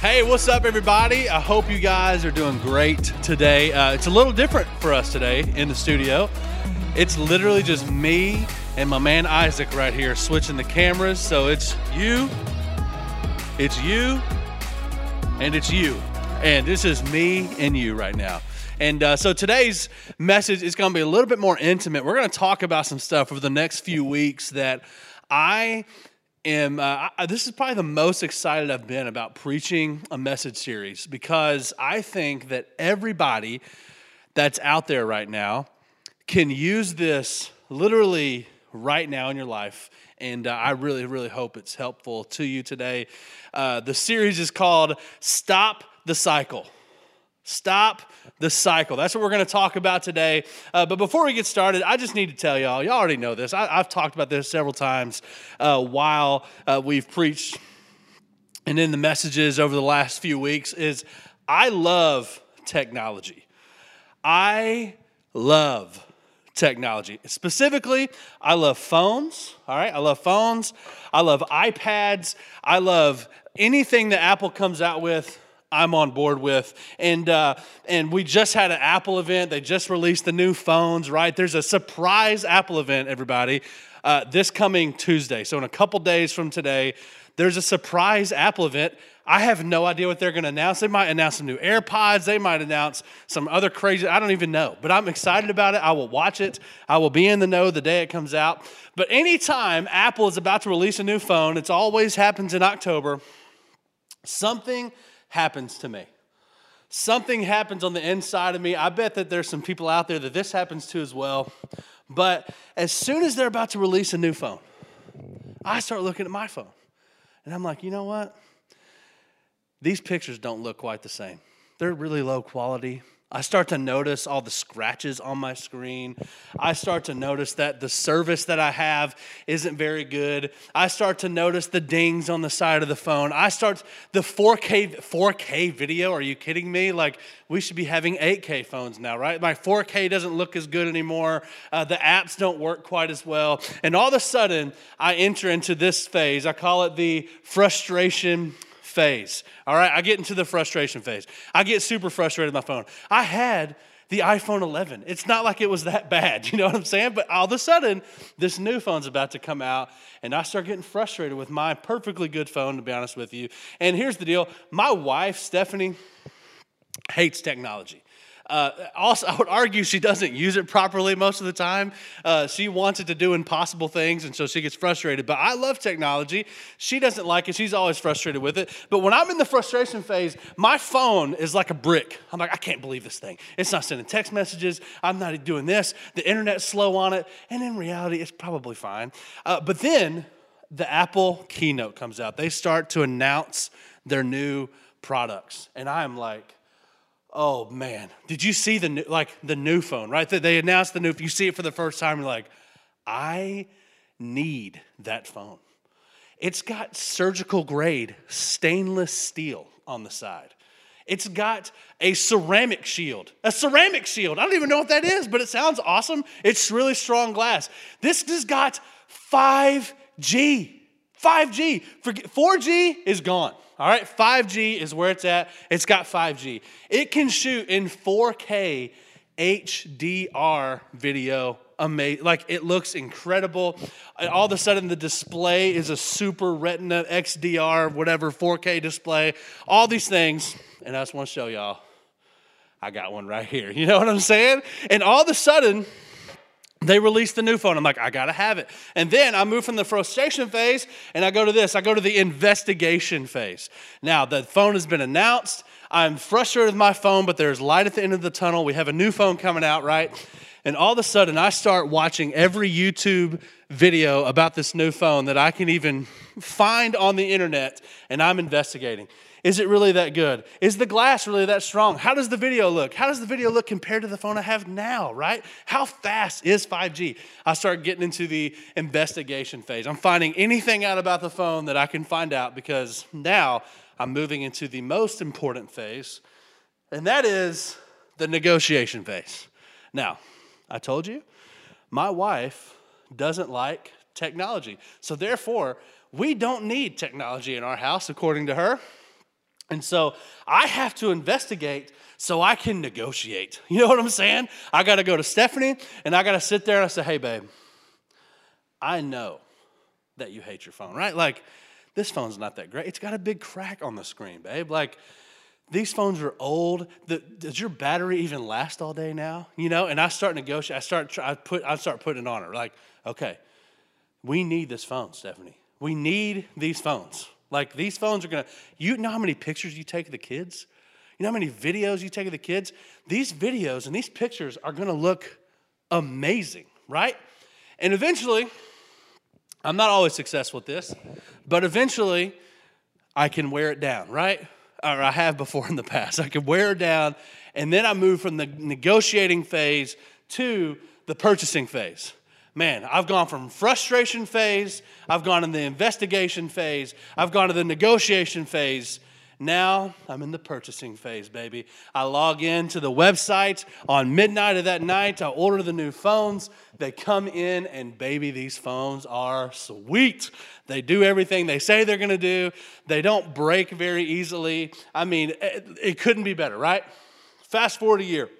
Hey, what's up, everybody? I hope you guys are doing great today. Uh, it's a little different for us today in the studio. It's literally just me and my man Isaac right here switching the cameras. So it's you, it's you, and it's you. And this is me and you right now. And uh, so today's message is going to be a little bit more intimate. We're going to talk about some stuff over the next few weeks that I am. Uh, I, this is probably the most excited I've been about preaching a message series because I think that everybody that's out there right now can use this literally right now in your life. And uh, I really, really hope it's helpful to you today. Uh, the series is called Stop the Cycle. Stop the cycle. That's what we're going to talk about today. Uh, but before we get started, I just need to tell y'all, y'all already know this. I, have talked about this several times uh, while uh, we've preached and in the messages over the last few weeks is I love technology. I love technology. Specifically, I love phones, all right? I love phones. I love iPads. I love anything that Apple comes out with I'm on board with. And uh, and we just had an Apple event. They just released the new phones. Right? There's a surprise Apple event, everybody, uh, this coming Tuesday. So in a couple days from today, there's a surprise Apple event. I have no idea what they're going to announce. They might announce some new AirPods. They might announce some other crazy. I don't even know, but I'm excited about it. I will watch it. I will be in the know the day it comes out. But anytime Apple is about to release a new phone, it always happens in October. Something happens to me. Something happens on the inside of me. I bet that there's some people out there that this happens to as well. But as soon as they're about to release a new phone, I start looking at my phone. And I'm like, you know what? These pictures don't look quite the same. They're really low quality. I start to notice all the scratches on my screen. I start to notice that the service that I have isn't very good. I start to notice the dings on the side of the phone. I start the 4K 4K video. Are you kidding me? Like we should be having 8K phones now, right? My 4K doesn't look as good anymore. Uh, the apps don't work quite as well. And all of a sudden, I enter into this phase. I call it the frustration phase. All right, I get into the frustration phase. I get super frustrated with my phone. I had the iPhone 11. It's not like it was that bad, you know what I'm saying? But all of a sudden, this new phone's about to come out, and I start getting frustrated with my perfectly good phone, to be honest with you. And here's the deal my wife, Stephanie, hates technology. Uh, also, I would argue she doesn't use it properly most of the time. Uh, she wants it to do impossible things, and so she gets frustrated. But I love technology. She doesn't like it. She's always frustrated with it. But when I'm in the frustration phase, my phone is like a brick. I'm like, I can't believe this thing. It's not sending text messages. I'm not doing this. The internet's slow on it. And in reality, it's probably fine. Uh, but then the Apple keynote comes out. They start to announce their new products. And I'm like, oh man, did you see the new, like the new phone, right? That they announced the new, you see it for the first time, you're like, I need that phone. It's got surgical grade stainless steel on the side. It's got a ceramic shield. A ceramic shield. I don't even know what that is, but it sounds awesome. It's really strong glass. This has got 5G. 5G. 4G is gone. All right, 5G is where it's at. It's got 5G. It can shoot in 4K HDR video. Amazing. Like it looks incredible. All of a sudden, the display is a super retina XDR, whatever, 4K display. All these things. And I just want to show y'all, I got one right here. You know what I'm saying? And all of a sudden, they released the new phone. I'm like, I gotta have it. And then I move from the frustration phase and I go to this. I go to the investigation phase. Now, the phone has been announced. I'm frustrated with my phone, but there's light at the end of the tunnel. We have a new phone coming out, right? And all of a sudden, I start watching every YouTube video about this new phone that I can even find on the internet, and I'm investigating. Is it really that good? Is the glass really that strong? How does the video look? How does the video look compared to the phone I have now, right? How fast is 5G? I start getting into the investigation phase. I'm finding anything out about the phone that I can find out because now I'm moving into the most important phase, and that is the negotiation phase. Now, I told you, my wife doesn't like technology. So therefore, we don't need technology in our house, according to her. And so I have to investigate so I can negotiate. You know what I'm saying? I got to go to Stephanie and I got to sit there and I say, hey, babe, I know that you hate your phone, right? Like, this phone's not that great. It's got a big crack on the screen, babe. Like, these phones are old. The, does your battery even last all day now? You know, and I start negotiating. I start, I put, I start putting it on her. Like, okay, we need this phone, Stephanie. We need these phones. Like these phones are gonna. You know how many pictures you take of the kids? You know how many videos you take of the kids? These videos and these pictures are gonna look amazing, right? And eventually, I'm not always successful with this, but eventually I can wear it down, right? Or I have before in the past. I can wear it down, and then I move from the negotiating phase to the purchasing phase. Man, I've gone from frustration phase, I've gone in the investigation phase, I've gone to the negotiation phase. Now I'm in the purchasing phase, baby. I log in to the website on midnight of that night. I order the new phones. They come in, and baby, these phones are sweet. They do everything they say they're gonna do. They don't break very easily. I mean, it, it couldn't be better, right? Fast forward a year,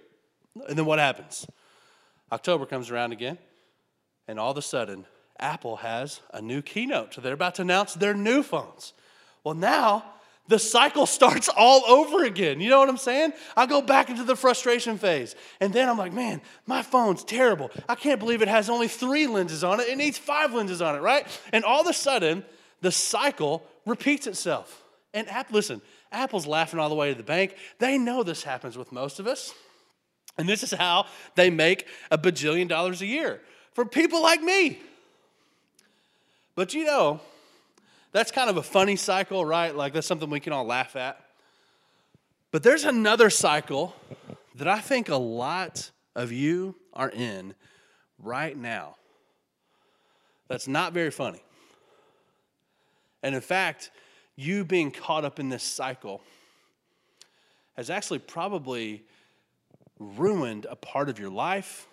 and then what happens? October comes around again, and all of a sudden, Apple has a new keynote. So They're about to announce their new phones. Well, now the cycle starts all over again. You know what I'm saying? I go back into the frustration phase. And then I'm like, man, my phone's terrible. I can't believe it has only three lenses on it. It needs five lenses on it, right? And all of a sudden, the cycle repeats itself. And Apple, listen, Apple's laughing all the way to the bank. They know this happens with most of us. And this is how they make a bajillion dollars a year for people like me. But you know, that's kind of a funny cycle, right? Like that's something we can all laugh at. But there's another cycle that I think a lot of you are in right now that's not very funny. And in fact, you being caught up in this cycle has actually probably ruined a part of your life.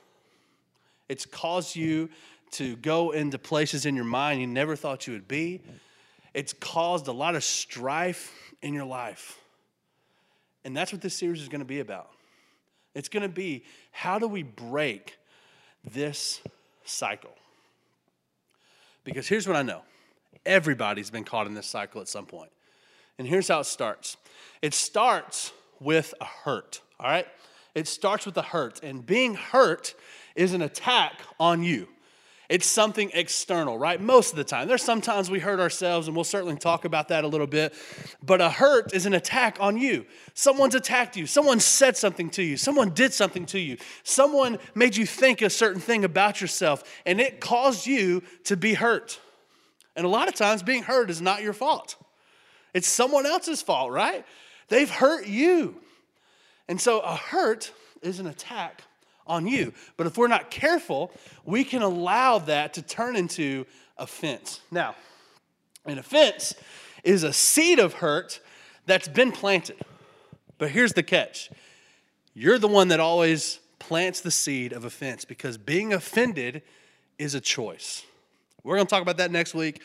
It's caused you to go into places in your mind you never thought you would be. It's caused a lot of strife in your life. And that's what this series is going to be about. It's going to be how do we break this cycle? Because here's what I know everybody's been caught in this cycle at some point. And here's how it starts it starts with a hurt, all right? It starts with a hurt. And being hurt is an attack on you. It's something external, right? Most of the time. There's sometimes we hurt ourselves, and we'll certainly talk about that a little bit. But a hurt is an attack on you. Someone's attacked you. Someone said something to you. Someone did something to you. Someone made you think a certain thing about yourself, and it caused you to be hurt. And a lot of times, being hurt is not your fault, it's someone else's fault, right? They've hurt you. And so a hurt is an attack on you. But if we're not careful, we can allow that to turn into offense. Now, an offense is a seed of hurt that's been planted. But here's the catch you're the one that always plants the seed of offense because being offended is a choice. We're going to talk about that next week.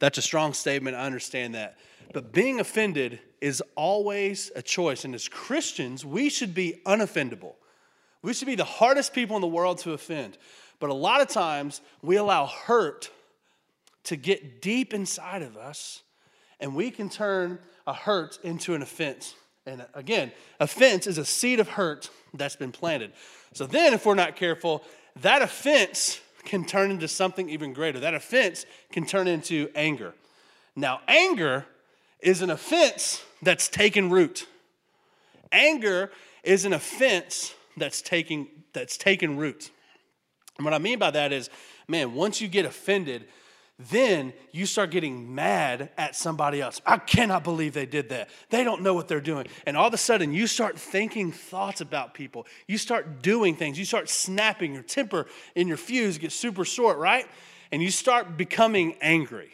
That's a strong statement. I understand that. But being offended is always a choice. And as Christians, we should be unoffendable. We should be the hardest people in the world to offend. But a lot of times we allow hurt to get deep inside of us, and we can turn a hurt into an offense. And again, offense is a seed of hurt that's been planted. So then, if we're not careful, that offense can turn into something even greater. That offense can turn into anger. Now, anger is an offense that's taken root. Anger is an offense that's taking that's taken root. And what I mean by that is, man, once you get offended, then you start getting mad at somebody else. I cannot believe they did that. They don't know what they're doing. And all of a sudden, you start thinking thoughts about people. You start doing things. You start snapping. Your temper and your fuse gets super short, right? And you start becoming angry.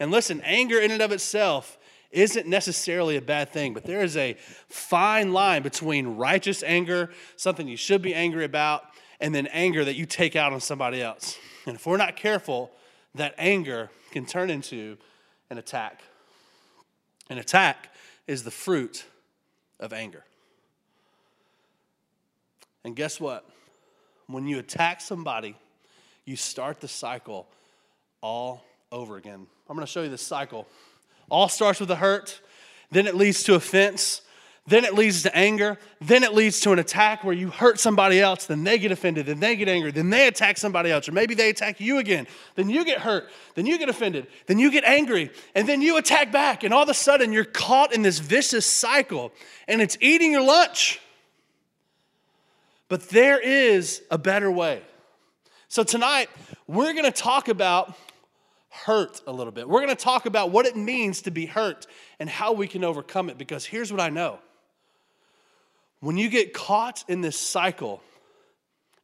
And listen, anger in and of itself isn't necessarily a bad thing, but there is a fine line between righteous anger, something you should be angry about, and then anger that you take out on somebody else. And if we're not careful, that anger can turn into an attack. An attack is the fruit of anger. And guess what? When you attack somebody, you start the cycle all over again. I'm going to show you this cycle. All starts with a hurt, then it leads to offense, then it leads to anger, then it leads to an attack where you hurt somebody else, then they get offended, then they get angry, then they attack somebody else, or maybe they attack you again, then you get hurt, then you get offended, then you get angry, and then you attack back, and all of a sudden you're caught in this vicious cycle, and it's eating your lunch. But there is a better way. So tonight, we're gonna talk about hurt a little bit. We're gonna talk about what it means to be hurt and how we can overcome it, because here's what I know when you get caught in this cycle,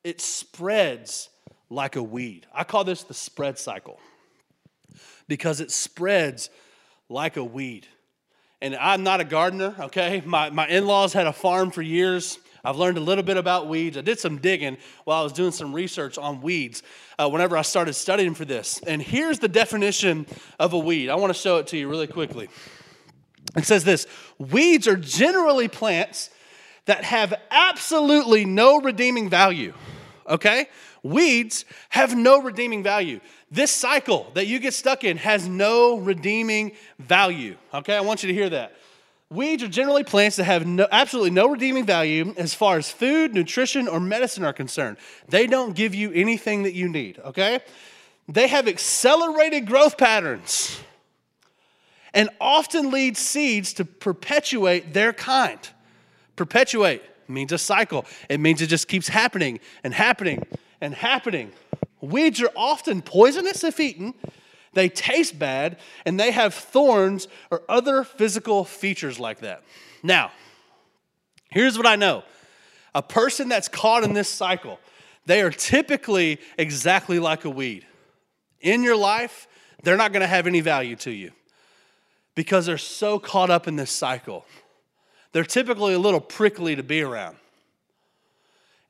it spreads like a weed. I call this the spread cycle because it spreads like a weed. And I'm not a gardener, okay? My, my in laws had a farm for years. I've learned a little bit about weeds. I did some digging while I was doing some research on weeds uh, whenever I started studying for this. And here's the definition of a weed. I want to show it to you really quickly. It says this Weeds are generally plants that have absolutely no redeeming value, okay? Weeds have no redeeming value. This cycle that you get stuck in has no redeeming value, okay? I want you to hear that. Weeds are generally plants that have no, absolutely no redeeming value as far as food, nutrition, or medicine are concerned. They don't give you anything that you need, okay? They have accelerated growth patterns and often lead seeds to perpetuate their kind. Perpetuate means a cycle. It means it just keeps happening and happening and happening. Weeds are often poisonous if eaten. They taste bad and they have thorns or other physical features like that. Now, here's what I know a person that's caught in this cycle, they are typically exactly like a weed. In your life, they're not going to have any value to you because they're so caught up in this cycle they're typically a little prickly to be around.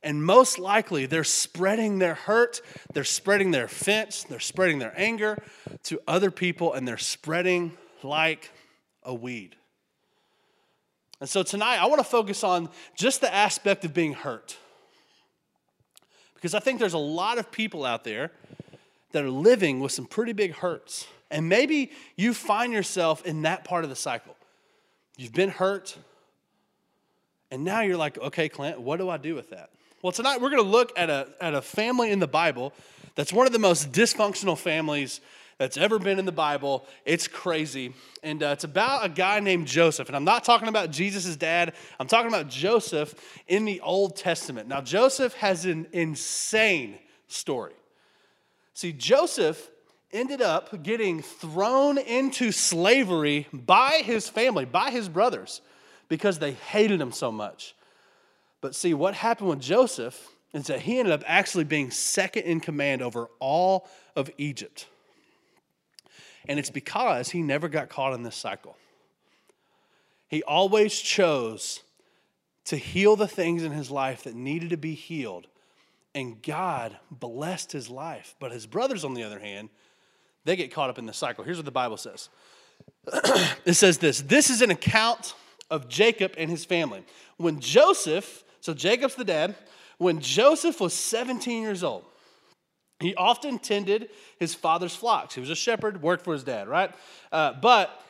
And most likely, they're spreading their hurt, they're spreading their offense, they're spreading their anger to other people, and they're spreading like a weed. And so tonight, I want to focus on just the aspect of being hurt. Because I think there's a lot of people out there that are living with some pretty big hurts. And maybe you find yourself in that part of the cycle. You've been hurt, and now you're like, okay, Clint, what do I do with that? Well, tonight we're going to look at a, at a family in the Bible that's one of the most dysfunctional families that's ever been in the Bible. It's crazy. And uh, it's about a guy named Joseph. And I'm not talking about Jesus' dad, I'm talking about Joseph in the Old Testament. Now, Joseph has an insane story. See, Joseph ended up getting thrown into slavery by his family, by his brothers because they hated him so much. But see, what happened with Joseph is that he ended up actually being second in command over all of Egypt. And it's because he never got caught in this cycle. He always chose to heal the things in his life that needed to be healed. And God blessed his life. But his brothers, on the other hand, they get caught up in the cycle. Here's what the Bible says it says this this is an account of Jacob and his family. When Joseph, so Jacob's the dad, when Joseph was 17 years old, he often tended his father's flocks. He was a shepherd, worked for his dad, right? Uh, but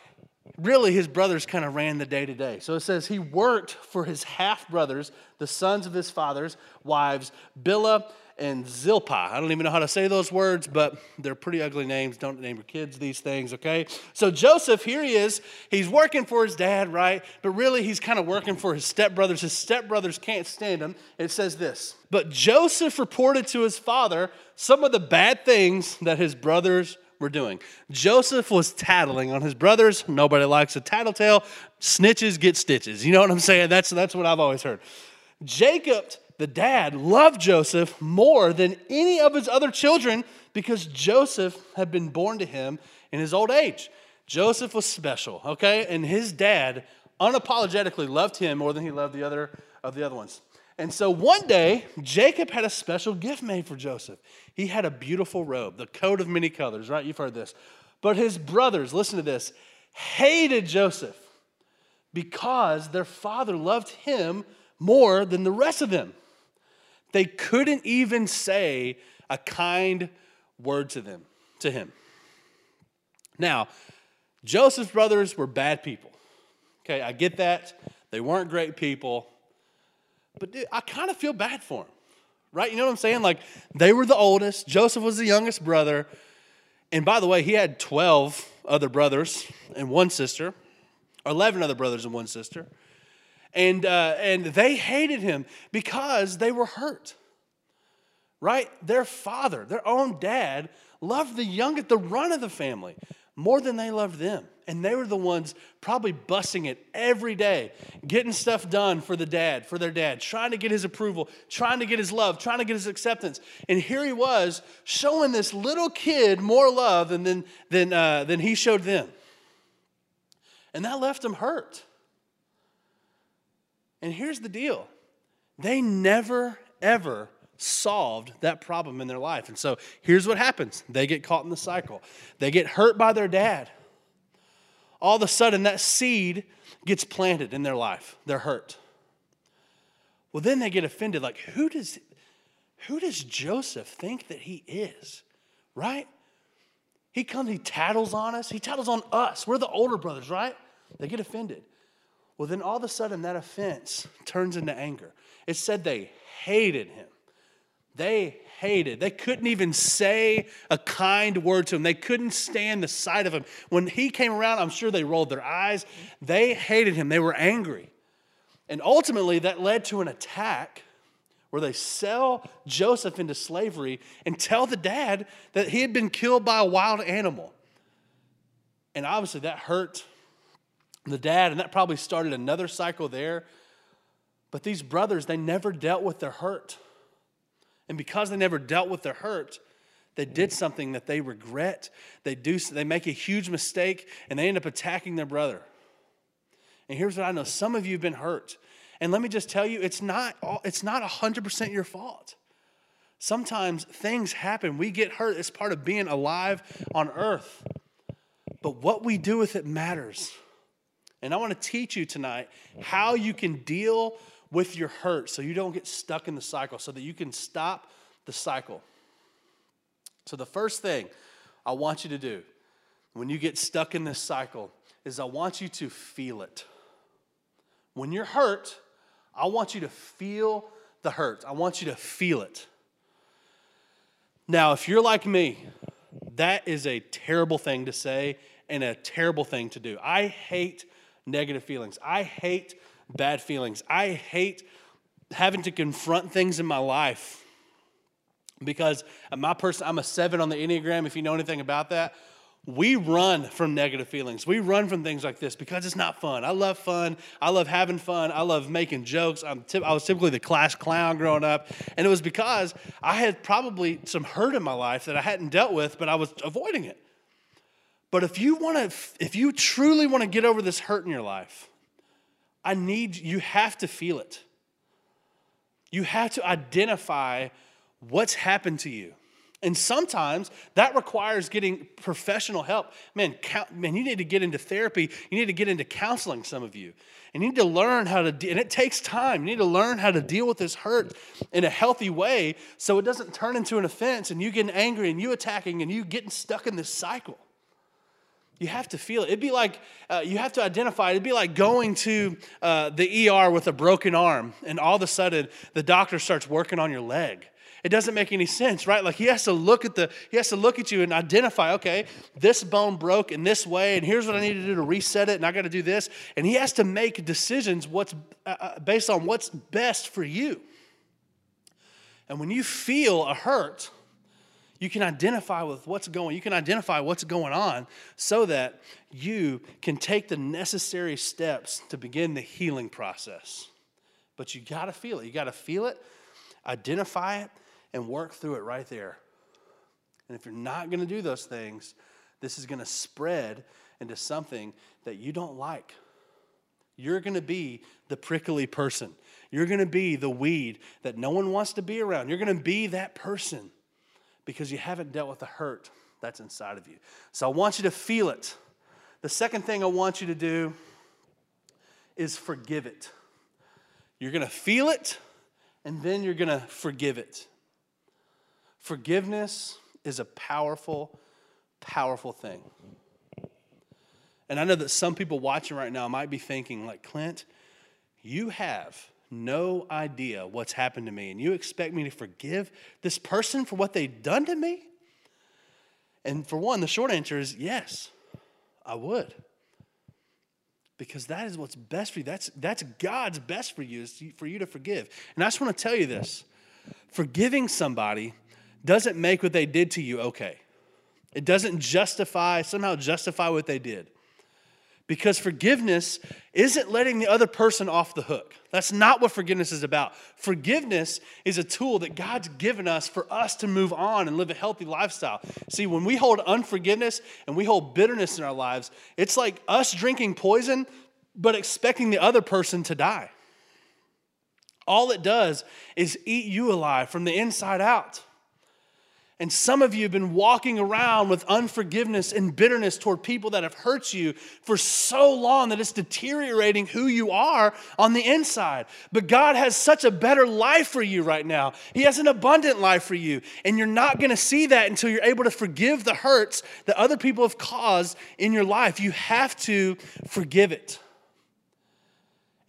really, his brothers kind of ran the day to day. So it says he worked for his half brothers, the sons of his father's wives, Bilhah and Zilpah. I don't even know how to say those words, but they're pretty ugly names. Don't name your kids these things, okay? So Joseph, here he is. He's working for his dad, right? But really, he's kind of working for his stepbrothers. His stepbrothers can't stand him. It says this But Joseph reported to his father some of the bad things that his brothers were doing. Joseph was tattling on his brothers. Nobody likes a tattletale. Snitches get stitches. You know what I'm saying? That's, that's what I've always heard. Jacob the dad loved Joseph more than any of his other children because Joseph had been born to him in his old age. Joseph was special, okay? And his dad unapologetically loved him more than he loved the other of the other ones. And so one day, Jacob had a special gift made for Joseph. He had a beautiful robe, the coat of many colors, right? You've heard this. But his brothers, listen to this, hated Joseph because their father loved him more than the rest of them. They couldn't even say a kind word to them, to him. Now, Joseph's brothers were bad people. Okay, I get that. They weren't great people. But dude, I kind of feel bad for them. Right? You know what I'm saying? Like they were the oldest, Joseph was the youngest brother. And by the way, he had 12 other brothers and one sister, or 11 other brothers and one sister. And, uh, and they hated him because they were hurt. Right? Their father, their own dad, loved the youngest, the run of the family more than they loved them. And they were the ones probably bussing it every day, getting stuff done for the dad, for their dad, trying to get his approval, trying to get his love, trying to get his acceptance. And here he was showing this little kid more love than, than, than, uh, than he showed them. And that left him hurt. And here's the deal they never, ever solved that problem in their life. And so here's what happens they get caught in the cycle, they get hurt by their dad. All of a sudden, that seed gets planted in their life. They're hurt. Well, then they get offended. Like, who does, who does Joseph think that he is? Right? He comes, he tattles on us. He tattles on us. We're the older brothers, right? They get offended. Well, then all of a sudden, that offense turns into anger. It said they hated him. They hated. They couldn't even say a kind word to him. They couldn't stand the sight of him. When he came around, I'm sure they rolled their eyes. They hated him. They were angry. And ultimately, that led to an attack where they sell Joseph into slavery and tell the dad that he had been killed by a wild animal. And obviously, that hurt the dad, and that probably started another cycle there. But these brothers, they never dealt with their hurt. And because they never dealt with their hurt, they did something that they regret. They do they make a huge mistake and they end up attacking their brother. And here's what I know, some of you have been hurt. And let me just tell you, it's not it's not 100% your fault. Sometimes things happen. We get hurt. It's part of being alive on earth. But what we do with it matters. And I want to teach you tonight how you can deal with your hurt so you don't get stuck in the cycle, so that you can stop the cycle. So, the first thing I want you to do when you get stuck in this cycle is I want you to feel it. When you're hurt, I want you to feel the hurt. I want you to feel it. Now, if you're like me, that is a terrible thing to say and a terrible thing to do. I hate negative feelings. I hate bad feelings. I hate having to confront things in my life because my person, I'm a seven on the Enneagram, if you know anything about that. We run from negative feelings. We run from things like this because it's not fun. I love fun. I love having fun. I love making jokes. I'm t- I was typically the class clown growing up. And it was because I had probably some hurt in my life that I hadn't dealt with, but I was avoiding it. But if you want to, if you truly want to get over this hurt in your life, I need, you have to feel it. You have to identify what's happened to you. And sometimes that requires getting professional help. Man, man, you need to get into therapy. You need to get into counseling, some of you. And you need to learn how to, de- and it takes time. You need to learn how to deal with this hurt in a healthy way so it doesn't turn into an offense and you getting angry and you attacking and you getting stuck in this cycle. You have to feel it. It'd be like, uh, you have to identify it. It'd be like going to uh, the ER with a broken arm, and all of a sudden the doctor starts working on your leg. It doesn't make any sense, right? Like he has to look at the, he has to look at you and identify, okay, this bone broke in this way, and here's what I need to do to reset it, and I got to do this. And he has to make decisions what's uh, uh, based on what's best for you. And when you feel a hurt, you can identify with what's going you can identify what's going on so that you can take the necessary steps to begin the healing process. But you got to feel it you got to feel it identify it and work through it right there. And if you're not going to do those things this is going to spread into something that you don't like. You're going to be the prickly person. You're going to be the weed that no one wants to be around. You're going to be that person because you haven't dealt with the hurt that's inside of you. So I want you to feel it. The second thing I want you to do is forgive it. You're going to feel it, and then you're going to forgive it. Forgiveness is a powerful, powerful thing. And I know that some people watching right now might be thinking, like, Clint, you have no idea what's happened to me, and you expect me to forgive this person for what they've done to me? And for one, the short answer is yes, I would. Because that is what's best for you. That's, that's God's best for you, is for you to forgive. And I just want to tell you this forgiving somebody doesn't make what they did to you okay. It doesn't justify, somehow justify what they did. Because forgiveness isn't letting the other person off the hook. That's not what forgiveness is about. Forgiveness is a tool that God's given us for us to move on and live a healthy lifestyle. See, when we hold unforgiveness and we hold bitterness in our lives, it's like us drinking poison, but expecting the other person to die. All it does is eat you alive from the inside out. And some of you have been walking around with unforgiveness and bitterness toward people that have hurt you for so long that it's deteriorating who you are on the inside. But God has such a better life for you right now. He has an abundant life for you. And you're not going to see that until you're able to forgive the hurts that other people have caused in your life. You have to forgive it.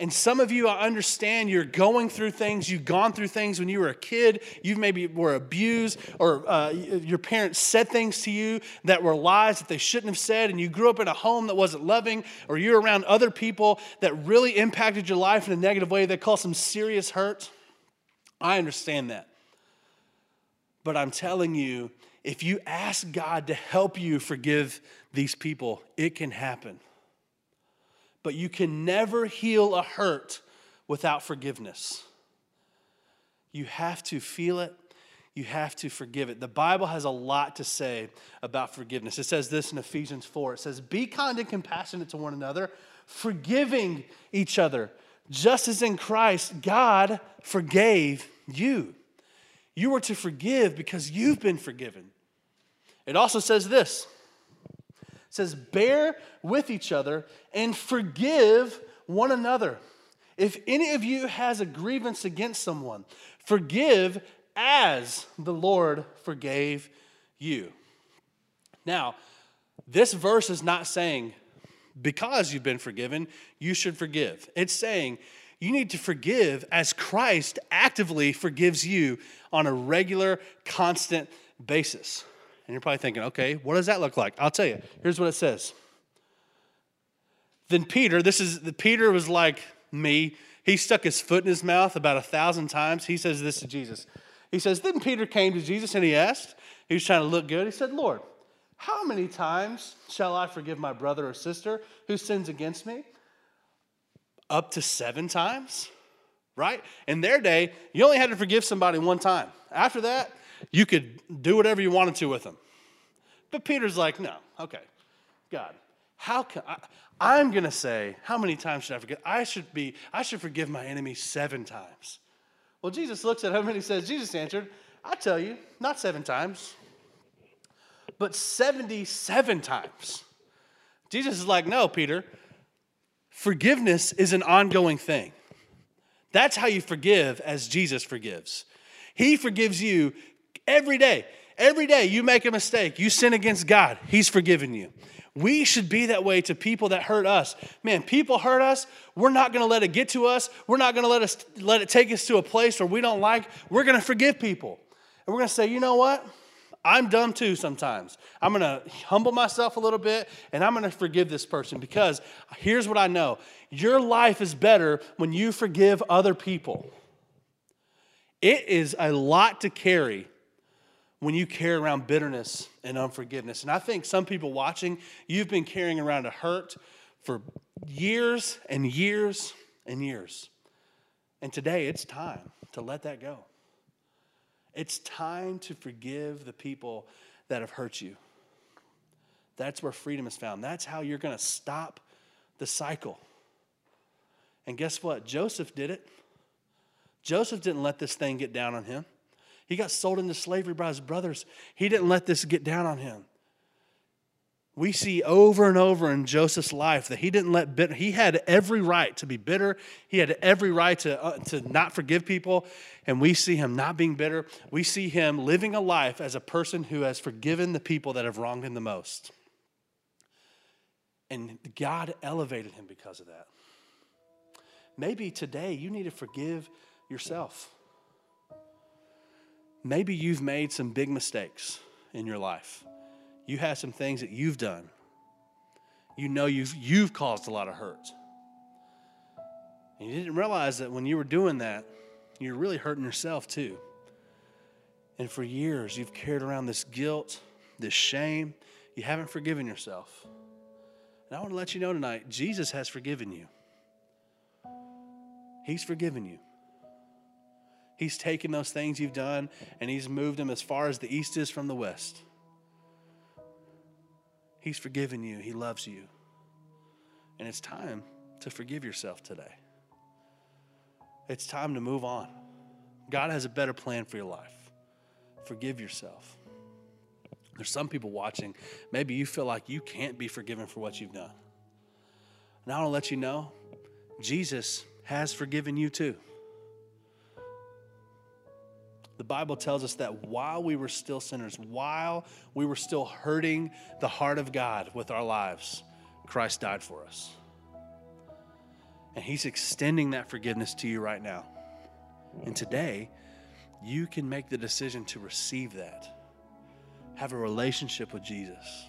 And some of you, I understand you're going through things. You've gone through things when you were a kid. You maybe were abused, or uh, your parents said things to you that were lies that they shouldn't have said. And you grew up in a home that wasn't loving, or you're around other people that really impacted your life in a negative way that caused some serious hurt. I understand that. But I'm telling you, if you ask God to help you forgive these people, it can happen but you can never heal a hurt without forgiveness. You have to feel it. You have to forgive it. The Bible has a lot to say about forgiveness. It says this in Ephesians 4 it says, Be kind and compassionate to one another, forgiving each other, just as in Christ God forgave you. You are to forgive because you've been forgiven. It also says this says, Bear with each other and forgive one another. If any of you has a grievance against someone, forgive as the Lord forgave you. Now, this verse is not saying because you've been forgiven, you should forgive. It's saying you need to forgive as Christ actively forgives you on a regular, constant basis. And you're probably thinking, okay, what does that look like? I'll tell you. Here's what it says. Then Peter, this is the Peter was like me. He stuck his foot in his mouth about a thousand times. He says this to Jesus. He says, Then Peter came to Jesus and he asked, he was trying to look good. He said, Lord, how many times shall I forgive my brother or sister who sins against me? Up to seven times, right? In their day, you only had to forgive somebody one time. After that, you could do whatever you wanted to with them. But Peter's like, no, okay, God, how can I? I'm going to say, how many times should I forgive? I should be, I should forgive my enemy seven times. Well, Jesus looks at him and he says, Jesus answered, I tell you, not seven times, but 77 times. Jesus is like, no, Peter, forgiveness is an ongoing thing. That's how you forgive as Jesus forgives. He forgives you Every day, every day you make a mistake, you sin against God, He's forgiven you. We should be that way to people that hurt us. Man, people hurt us. We're not going to let it get to us. We're not going to let us let it take us to a place where we don't like. We're going to forgive people. And we're going to say, "You know what? I'm dumb too sometimes. I'm going to humble myself a little bit and I'm going to forgive this person because here's what I know. Your life is better when you forgive other people. It is a lot to carry when you carry around bitterness and unforgiveness. And I think some people watching, you've been carrying around a hurt for years and years and years. And today it's time to let that go. It's time to forgive the people that have hurt you. That's where freedom is found. That's how you're going to stop the cycle. And guess what? Joseph did it. Joseph didn't let this thing get down on him. He got sold into slavery by his brothers. He didn't let this get down on him. We see over and over in Joseph's life that he didn't let bitter, he had every right to be bitter. He had every right to, uh, to not forgive people. And we see him not being bitter. We see him living a life as a person who has forgiven the people that have wronged him the most. And God elevated him because of that. Maybe today you need to forgive yourself. Maybe you've made some big mistakes in your life. You have some things that you've done. You know you've, you've caused a lot of hurt. And you didn't realize that when you were doing that, you're really hurting yourself too. And for years, you've carried around this guilt, this shame. You haven't forgiven yourself. And I want to let you know tonight Jesus has forgiven you. He's forgiven you. He's taken those things you've done and He's moved them as far as the east is from the west. He's forgiven you, He loves you. And it's time to forgive yourself today. It's time to move on. God has a better plan for your life. Forgive yourself. There's some people watching, maybe you feel like you can't be forgiven for what you've done. And I want to let you know Jesus has forgiven you too. The Bible tells us that while we were still sinners, while we were still hurting the heart of God with our lives, Christ died for us. And He's extending that forgiveness to you right now. And today, you can make the decision to receive that, have a relationship with Jesus.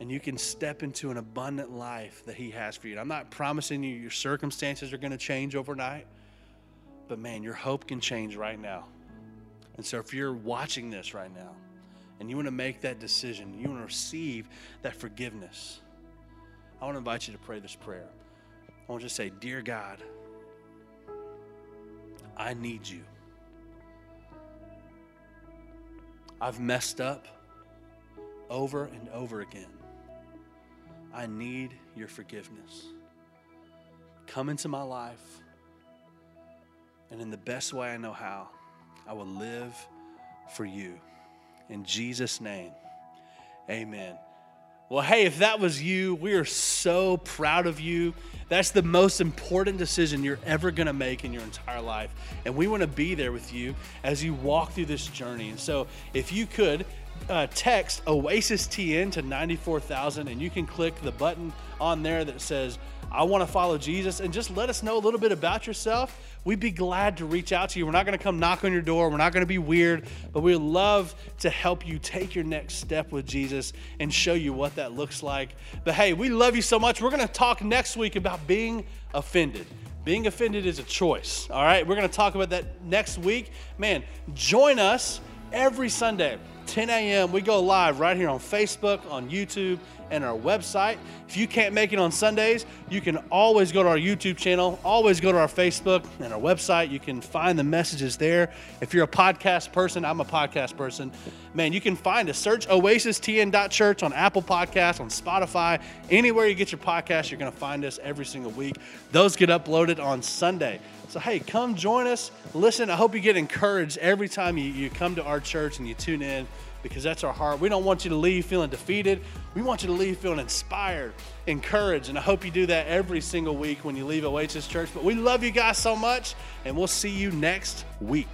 And you can step into an abundant life that He has for you. And I'm not promising you your circumstances are going to change overnight, but man, your hope can change right now. And so if you're watching this right now and you want to make that decision, you want to receive that forgiveness, I want to invite you to pray this prayer. I want you to say, Dear God, I need you. I've messed up over and over again. I need your forgiveness. Come into my life, and in the best way I know how, I will live for you. In Jesus' name, amen. Well, hey, if that was you, we are so proud of you. That's the most important decision you're ever going to make in your entire life. And we want to be there with you as you walk through this journey. And so, if you could, uh, text Oasis TN to 94,000 and you can click the button on there that says, I want to follow Jesus, and just let us know a little bit about yourself we'd be glad to reach out to you. We're not going to come knock on your door. We're not going to be weird, but we'd love to help you take your next step with Jesus and show you what that looks like. But hey, we love you so much. We're going to talk next week about being offended. Being offended is a choice. All right, we're going to talk about that next week. Man, join us every Sunday. 10 a.m. We go live right here on Facebook, on YouTube, and our website. If you can't make it on Sundays, you can always go to our YouTube channel, always go to our Facebook and our website. You can find the messages there. If you're a podcast person, I'm a podcast person. Man, you can find us. Search oasistn.church on Apple Podcasts, on Spotify, anywhere you get your podcast, you're going to find us every single week. Those get uploaded on Sunday. So, hey, come join us. Listen, I hope you get encouraged every time you, you come to our church and you tune in because that's our heart. We don't want you to leave feeling defeated. We want you to leave feeling inspired, encouraged. And I hope you do that every single week when you leave Oasis Church. But we love you guys so much, and we'll see you next week.